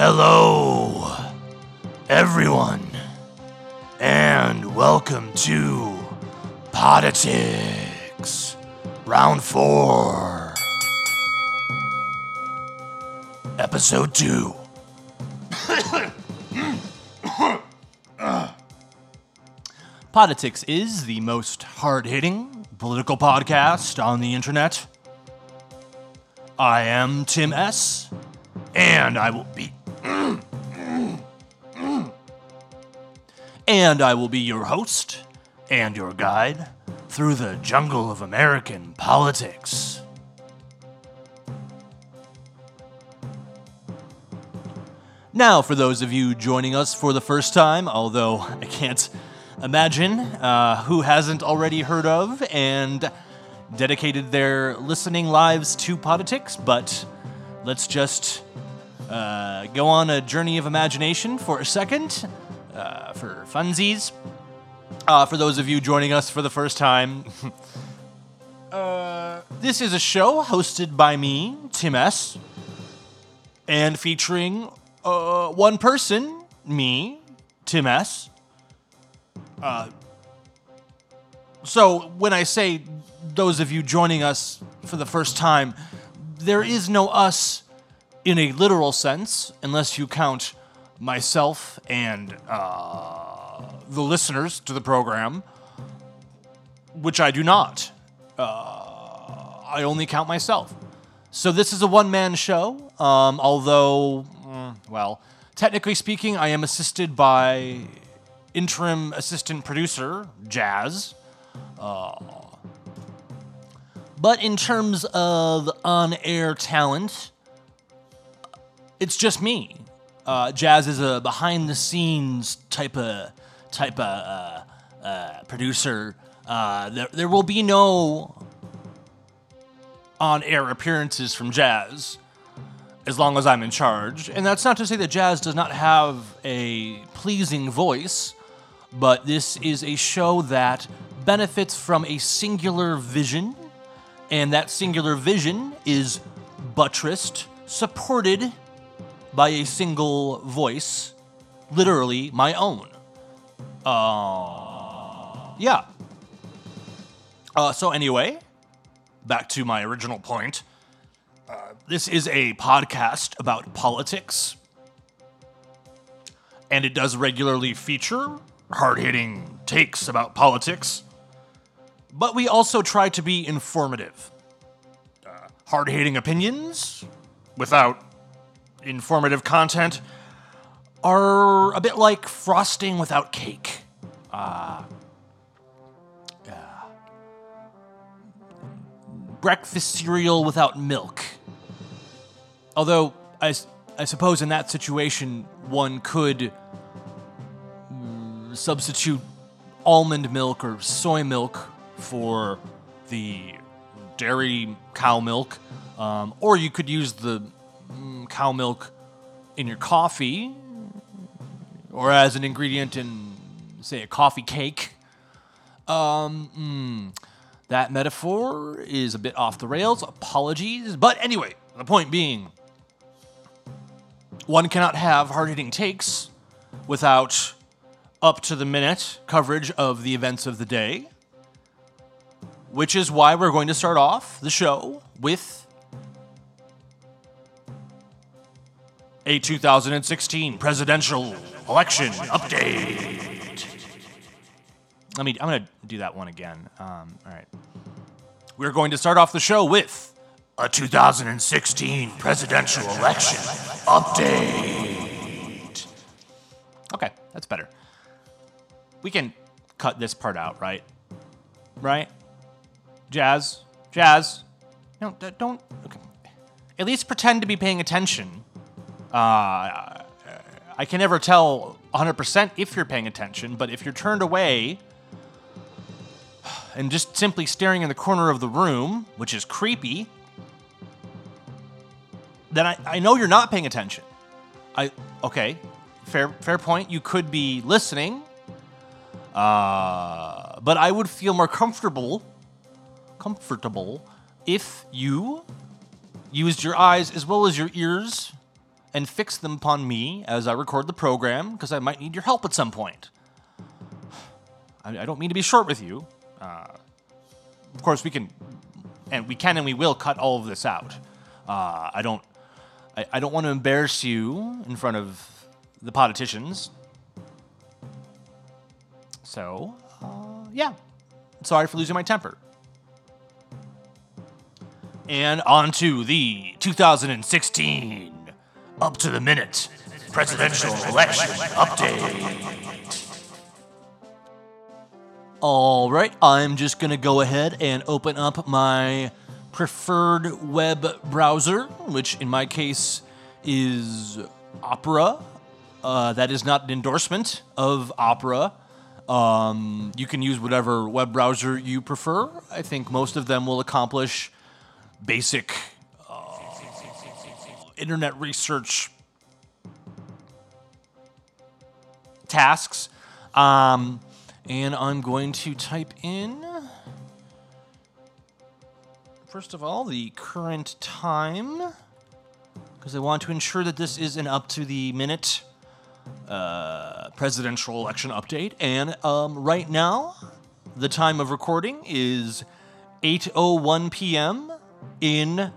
Hello, everyone, and welcome to Poditics, Round 4, Episode 2. Poditics is the most hard hitting political podcast on the internet. I am Tim S., and I will be. And I will be your host and your guide through the jungle of American politics. Now, for those of you joining us for the first time, although I can't imagine uh, who hasn't already heard of and dedicated their listening lives to Poditics, but let's just uh, go on a journey of imagination for a second uh, for funsies. Uh, for those of you joining us for the first time, uh, this is a show hosted by me, Tim S., and featuring uh, one person, me, Tim S. Uh, so when I say those of you joining us for the first time, there is no us in a literal sense, unless you count myself and uh, the listeners to the program, which I do not. Uh, I only count myself. So this is a one man show, um, although, mm, well, technically speaking, I am assisted by interim assistant producer, Jazz. Uh, but in terms of on air talent, it's just me. Uh, Jazz is a behind the scenes type of type of uh, uh, producer. Uh, there, there will be no on air appearances from Jazz as long as I'm in charge. And that's not to say that Jazz does not have a pleasing voice, but this is a show that benefits from a singular vision, and that singular vision is buttressed, supported by a single voice, literally my own. Uh, yeah. Uh, so, anyway, back to my original point. Uh, this is a podcast about politics, and it does regularly feature hard hitting takes about politics, but we also try to be informative. Uh, hard hitting opinions without informative content are a bit like frosting without cake. Uh, uh, breakfast cereal without milk. Although, I, I suppose in that situation, one could mm, substitute almond milk or soy milk for the dairy cow milk, um, or you could use the cow milk in your coffee or as an ingredient in, say, a coffee cake. Um, mm, that metaphor is a bit off the rails. Apologies. But anyway, the point being, one cannot have hard hitting takes without up to the minute coverage of the events of the day, which is why we're going to start off the show with a 2016 presidential election update. Let me, I'm going to do that one again. Um, all right. We're going to start off the show with a 2016 presidential election update. Okay, that's better. We can cut this part out, right? Right? Jazz? Jazz? No, don't. Okay. At least pretend to be paying attention. Uh, I can never tell 100% if you're paying attention, but if you're turned away and just simply staring in the corner of the room, which is creepy, then I, I know you're not paying attention. I okay, fair fair point. You could be listening, uh, but I would feel more comfortable comfortable if you used your eyes as well as your ears and fix them upon me as I record the program because I might need your help at some point. I, I don't mean to be short with you. Uh, of course, we can, and we can and we will cut all of this out. Uh, I don't, I, I don't want to embarrass you in front of the politicians. So, uh, yeah, sorry for losing my temper. And on to the 2016 up to the minute presidential election update. All right, I'm just going to go ahead and open up my preferred web browser, which in my case is Opera. Uh, that is not an endorsement of Opera. Um, you can use whatever web browser you prefer. I think most of them will accomplish basic internet research tasks. Um, and I'm going to type in, first of all, the current time, because I want to ensure that this is an up to the minute uh, presidential election update. And um, right now, the time of recording is 8:01 p.m. in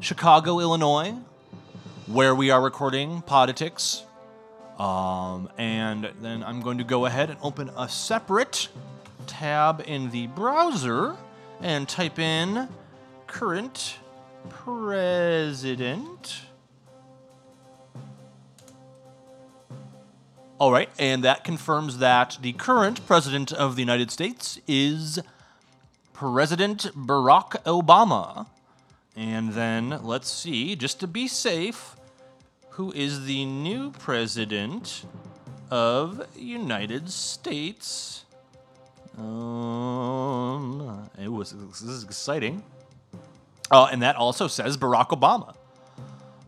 Chicago, Illinois, where we are recording Poditics. Um, and then I'm going to go ahead and open a separate tab in the browser and type in current president. All right, and that confirms that the current president of the United States is President Barack Obama. And then let's see, just to be safe, who is the new president of United States. Um, it was this is exciting. Uh, and that also says Barack Obama.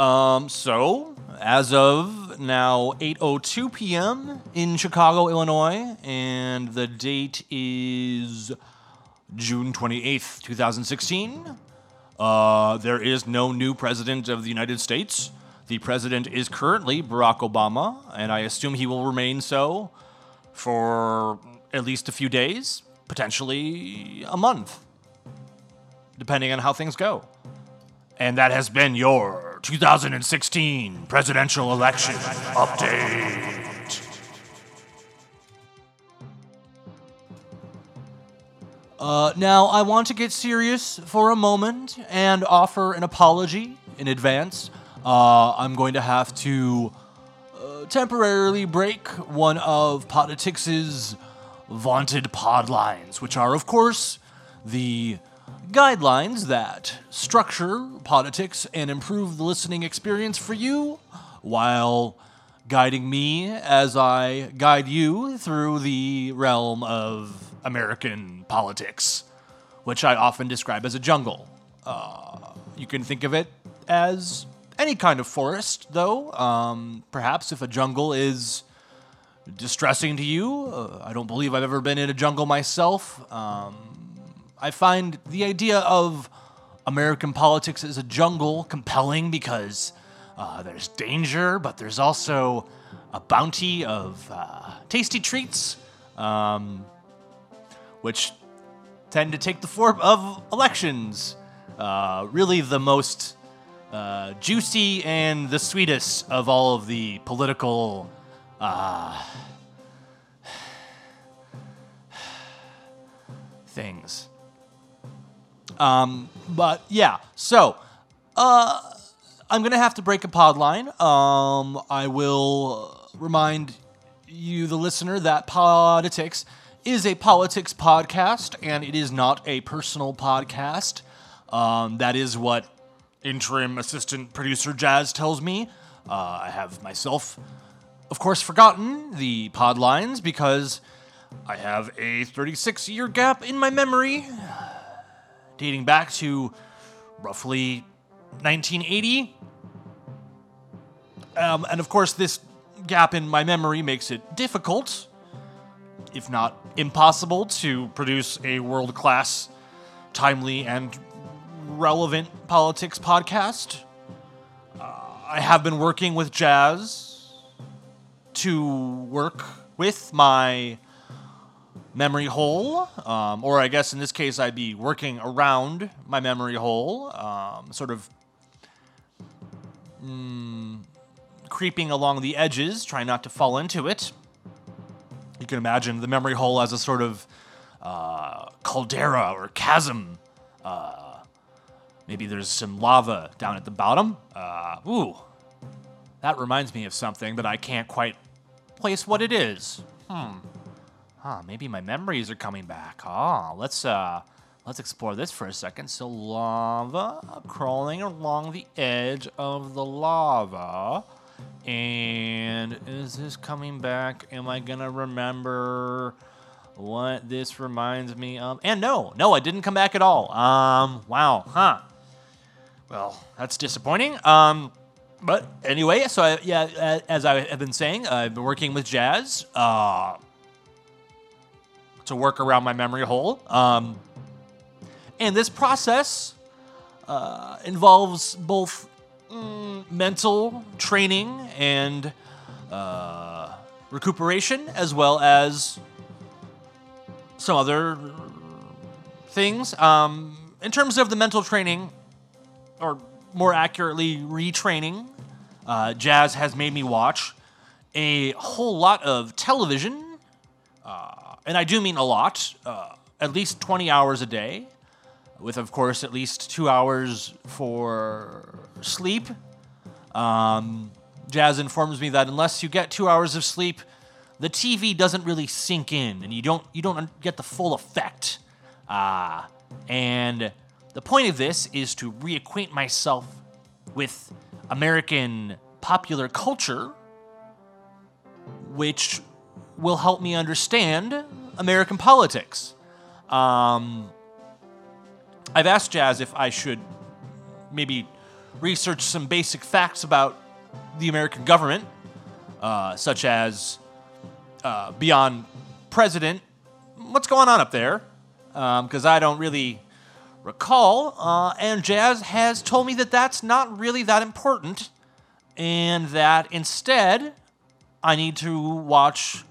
Um, so as of now 8:02 p.m. in Chicago, Illinois, and the date is June 28th, 2016. Uh, there is no new president of the United States. The president is currently Barack Obama, and I assume he will remain so for at least a few days, potentially a month, depending on how things go. And that has been your 2016 presidential election update. Uh, now, I want to get serious for a moment and offer an apology in advance. Uh, I'm going to have to uh, temporarily break one of Poditics's vaunted pod lines, which are, of course, the guidelines that structure Poditics and improve the listening experience for you while guiding me as I guide you through the realm of American politics, which I often describe as a jungle. Uh, you can think of it as any kind of forest, though. Um, perhaps if a jungle is distressing to you, uh, I don't believe I've ever been in a jungle myself. Um, I find the idea of American politics as a jungle compelling because uh, there's danger, but there's also a bounty of uh, tasty treats, um, which tend to take the form of elections. Uh, really, the most uh, juicy and the sweetest of all of the political uh, things. Um, but yeah, so uh, I'm gonna have to break a pod line. Um, I will remind you, the listener, that Poditics is a politics podcast and it is not a personal podcast. Um, that is what interim assistant producer Jazz tells me. Uh, I have myself, of course, forgotten the pod lines because I have a 36 year gap in my memory dating back to roughly 1980. Um, and of course, this gap in my memory makes it difficult, if not impossible, to produce a world class, timely, and relevant politics podcast. Uh, I have been working with Jazz to work with my memory hole, um, or I guess in this case, I'd be working around my memory hole, um, sort of mm, creeping along the edges, trying not to fall into it. You can imagine the memory hole as a sort of uh, caldera or chasm. Uh, maybe there's some lava down at the bottom. Uh, ooh, that reminds me of something, but I can't quite place what it is. Hmm. Maybe my memories are coming back. Ah, let's uh let's explore this for a second. So lava crawling along the edge of the lava. And is this coming back? Am I gonna remember what this reminds me of? And no, no, it didn't come back at all. Um, wow, huh. Well, that's disappointing. Um, but anyway, so I, yeah, as I have been saying, I've been working with Jazz uh, to work around my memory hole. Um, and this process uh, involves both mm, mental training and uh, recuperation, as well as some other things. Um, in terms of the mental training, or more accurately, retraining, uh, Jazz has made me watch a whole lot of television, uh, and I do mean a lot, uh, at least 20 hours a day, with, of course, at least two hours for sleep. Um, Jazz informs me that unless you get two hours of sleep, the TV doesn't really sink in, and you don't you don't get the full effect. Uh, and the point of this is to reacquaint myself with American popular culture, which will help me understand American politics. Um, I've asked Jazz if I should maybe research some basic facts about the American government, uh, such as uh, beyond president, what's going on up there? Because um, I don't really recall. Uh, and Jazz has told me that that's not really that important, and that instead I need to watch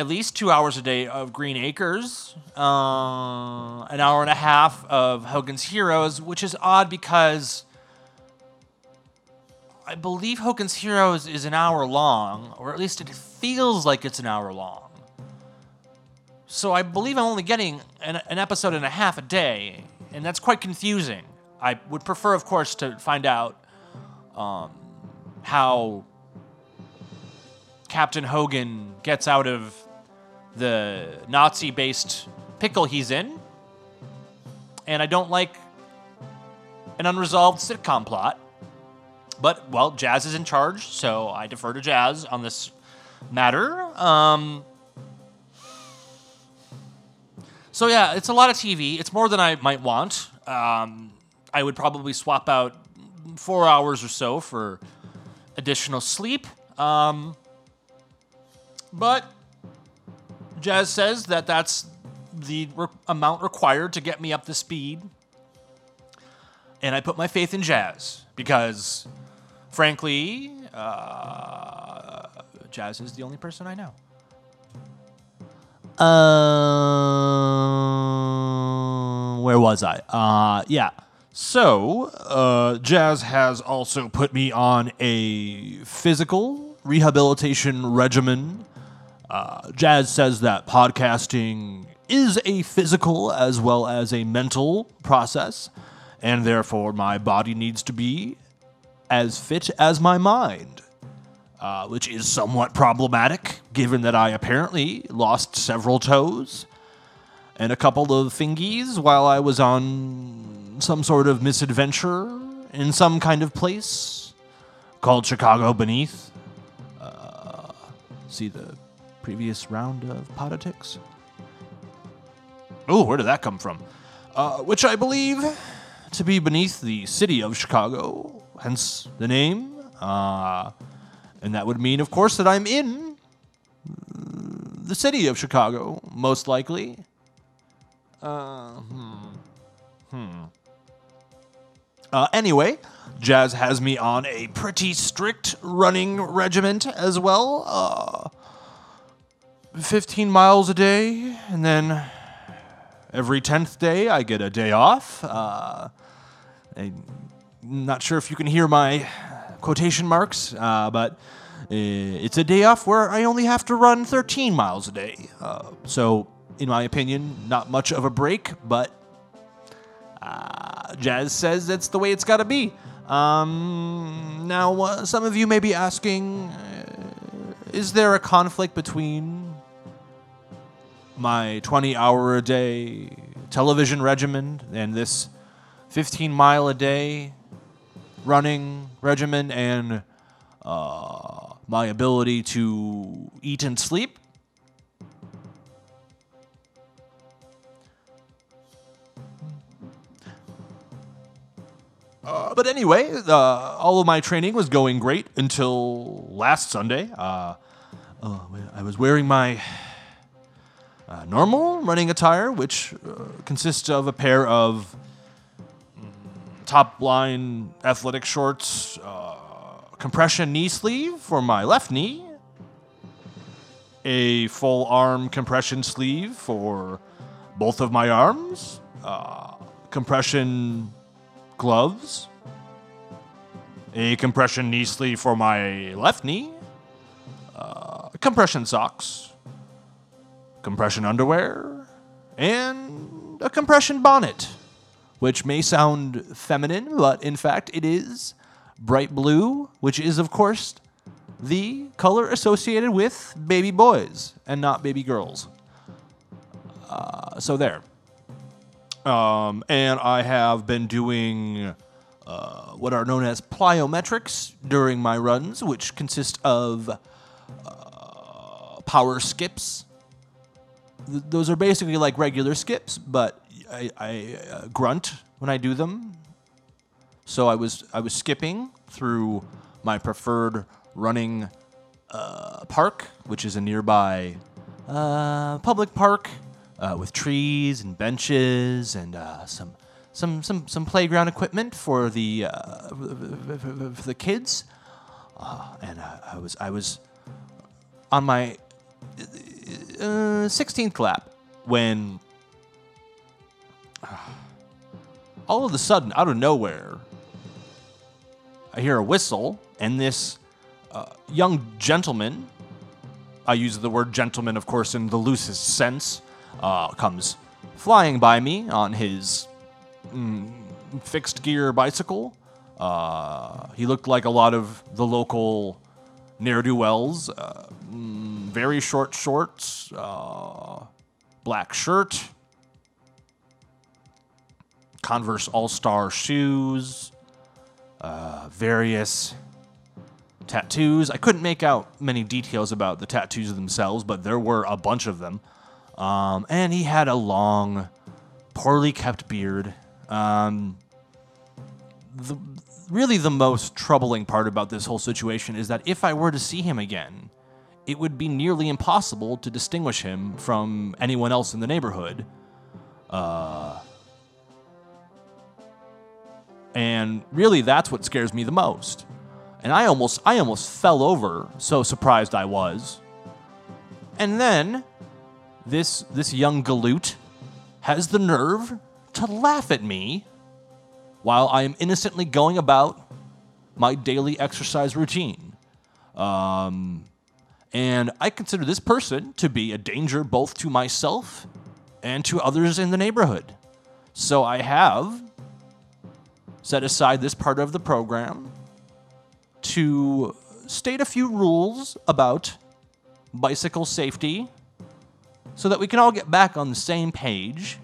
at least two hours a day of Green Acres, uh, an hour and a half of Hogan's Heroes, which is odd because I believe Hogan's Heroes is an hour long, or at least it feels like it's an hour long. So I believe I'm only getting an, an episode and a half a day, and that's quite confusing. I would prefer, of course, to find out um, how Captain Hogan gets out of the Nazi based pickle he's in. And I don't like an unresolved sitcom plot. But, well, Jazz is in charge, so I defer to Jazz on this matter. Um, so yeah, it's a lot of TV. It's more than I might want. Um, I would probably swap out four hours or so for additional sleep. Um, but Jazz says that that's the re- amount required to get me up to speed. And I put my faith in Jazz because, frankly, uh, Jazz is the only person I know. Uh, where was I? Uh, yeah. So, uh, Jazz has also put me on a physical rehabilitation regimen. Uh, Jazz says that podcasting is a physical as well as a mental process, and therefore my body needs to be as fit as my mind uh, which is somewhat problematic given that I apparently lost several toes and a couple of fingies while I was on some sort of misadventure in some kind of place called Chicago Beneath. Uh, see the previous round of Poditics? Oh, where did that come from? Uh, which I believe to be beneath the city of Chicago, hence the name. Uh, and that would mean, of course, that I'm in the city of Chicago, most likely. Uh, hmm. Hmm. Uh, anyway, Jazz has me on a pretty strict running regiment as well. Uh, 15 miles a day, and then every 10th day I get a day off. Uh, I'm not sure if you can hear my quotation marks, uh, but it's a day off where I only have to run 13 miles a day. Uh, so, in my opinion, not much of a break, but uh, Jazz says that's the way it's got to be. Um, now, uh, some of you may be asking uh, is there a conflict between my 20 hour a day television regimen and this 15 mile a day running regimen and uh, my ability to eat and sleep? Uh, but anyway, uh, all of my training was going great until last Sunday. Uh, uh I was wearing my uh, normal running attire, which uh, consists of a pair of top line athletic shorts, compression knee sleeve for my left knee, a full arm compression sleeve for both of my arms, compression gloves, a compression knee sleeve for my left knee, uh, compression socks, compression underwear, and a compression bonnet, which may sound feminine, but in fact it is bright blue, which is, of course, the color associated with baby boys and not baby girls. Uh, so there. Um, and I have been doing uh, what are known as plyometrics during my runs, which consist of uh, power skips. Th- those are basically like regular skips, but I, I uh, grunt when I do them. So I was I was skipping through my preferred running uh, park, which is a nearby uh, public park uh, with trees and benches and uh, some some some some playground equipment for the uh, for the kids. Uh, and I was I was on my uh, sixteenth lap when all of a sudden, out of nowhere, I hear a whistle, and this young gentleman. I use the word gentleman, of course, in the loosest sense uh, comes flying by me on his mm, fixed gear bicycle. Uh, he looked like a lot of the local ne'er do wells. Uh, mm, very short shorts, uh, black shirt, Converse All Star shoes, uh, various tattoos. I couldn't make out many details about the tattoos themselves, but there were a bunch of them. Um, and he had a long, poorly kept beard. Um, the, really, the most troubling part about this whole situation is that if I were to see him again, it would be nearly impossible to distinguish him from anyone else in the neighborhood. Uh, and really, that's what scares me the most. And I almost, I almost fell over, so surprised I was. And then this this young galoot has the nerve to laugh at me while I am innocently going about my daily exercise routine. Um, and I consider this person to be a danger both to myself and to others in the neighborhood. So I have set aside this part of the program to state a few rules about bicycle safety so that we can all get back on the same page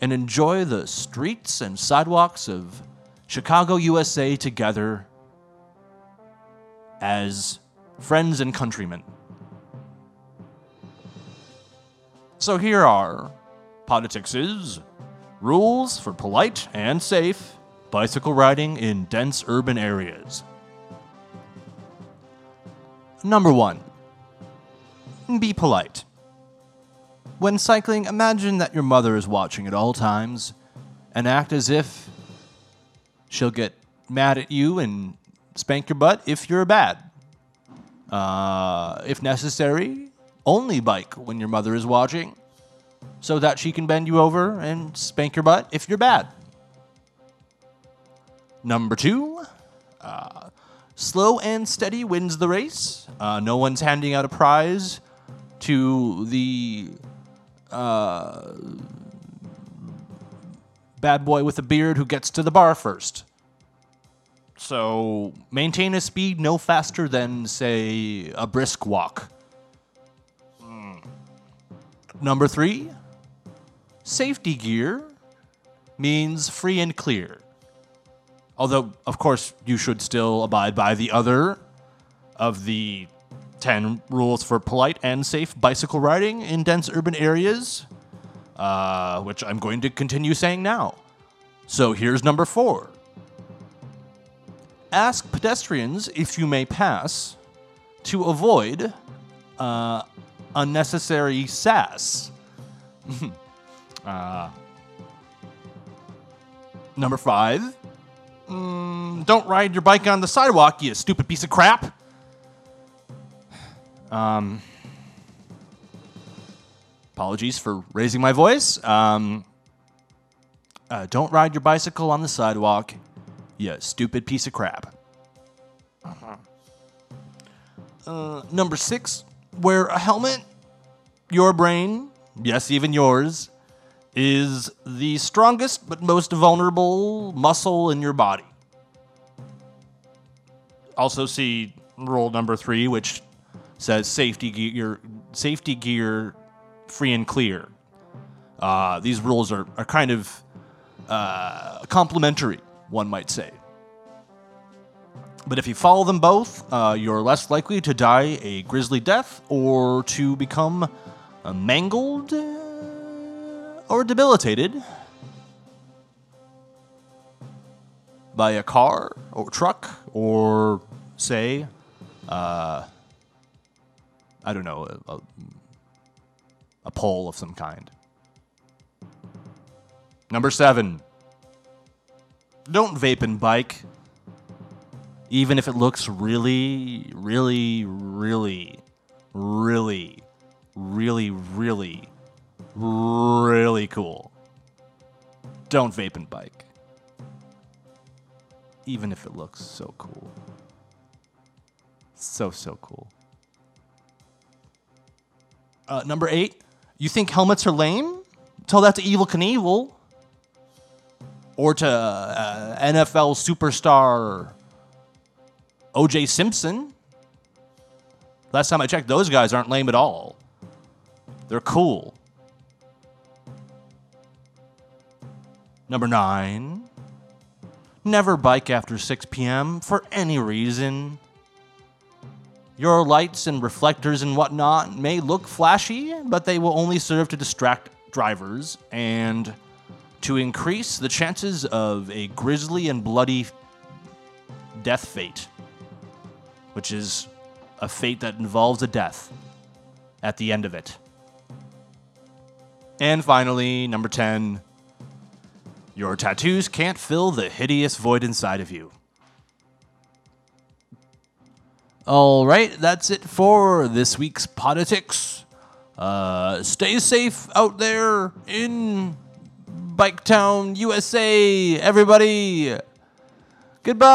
and enjoy the streets and sidewalks of Chicago, USA together as friends and countrymen. So here are Poditics's rules for polite and safe bicycle riding in dense urban areas. Number one, be polite. When cycling, imagine that your mother is watching at all times and act as if She'll get mad at you and spank your butt if you're bad. Uh, if necessary, only bike when your mother is watching so that she can bend you over and spank your butt if you're bad. Number two, uh, slow and steady wins the race. Uh, no one's handing out a prize to the uh, bad boy with a beard who gets to the bar first. So maintain a speed no faster than, say, a brisk walk. Number three, safety gear means free and clear. Although, of course, you should still abide by the other of the 10 rules for polite and safe bicycle riding in dense urban areas, uh, which I'm going to continue saying now. So here's number four Ask pedestrians if you may pass to avoid uh, unnecessary sass. uh, number five mm, don't ride your bike on the sidewalk, you stupid piece of crap. Um, apologies for raising my voice. Um, uh, don't ride your bicycle on the sidewalk, you stupid piece of crap. Uh-huh. Uh, number six, wear a helmet. Your brain, yes, even yours, is the strongest but most vulnerable muscle in your body. Also, see rule number three, which says safety gear, safety gear, free and clear. Uh, these rules are, are kind of uh, complementary, one might say. But if you follow them both, uh, you're less likely to die a grisly death or to become uh, mangled uh, or debilitated by a car or truck or, say, uh, I don't know, a, a, a pole of some kind. Number seven, don't vape and bike, even if it looks really, really, really, really, really, really, really cool. Don't vape and bike, even if it looks so cool. So, so cool. Uh, number eight, you think helmets are lame? Tell that to Evel Knievel. Or to uh, NFL superstar OJ Simpson. Last time I checked, those guys aren't lame at all. They're cool. Number nine, never bike after 6 p.m. for any reason. Your lights and reflectors and whatnot may look flashy, but they will only serve to distract drivers and to increase the chances of a grisly and bloody death fate, which is a fate that involves a death at the end of it. And finally, number 10, your tattoos can't fill the hideous void inside of you. All right, that's it for this week's Poditics. Uh, stay safe out there in Biketown, USA, everybody. Goodbye.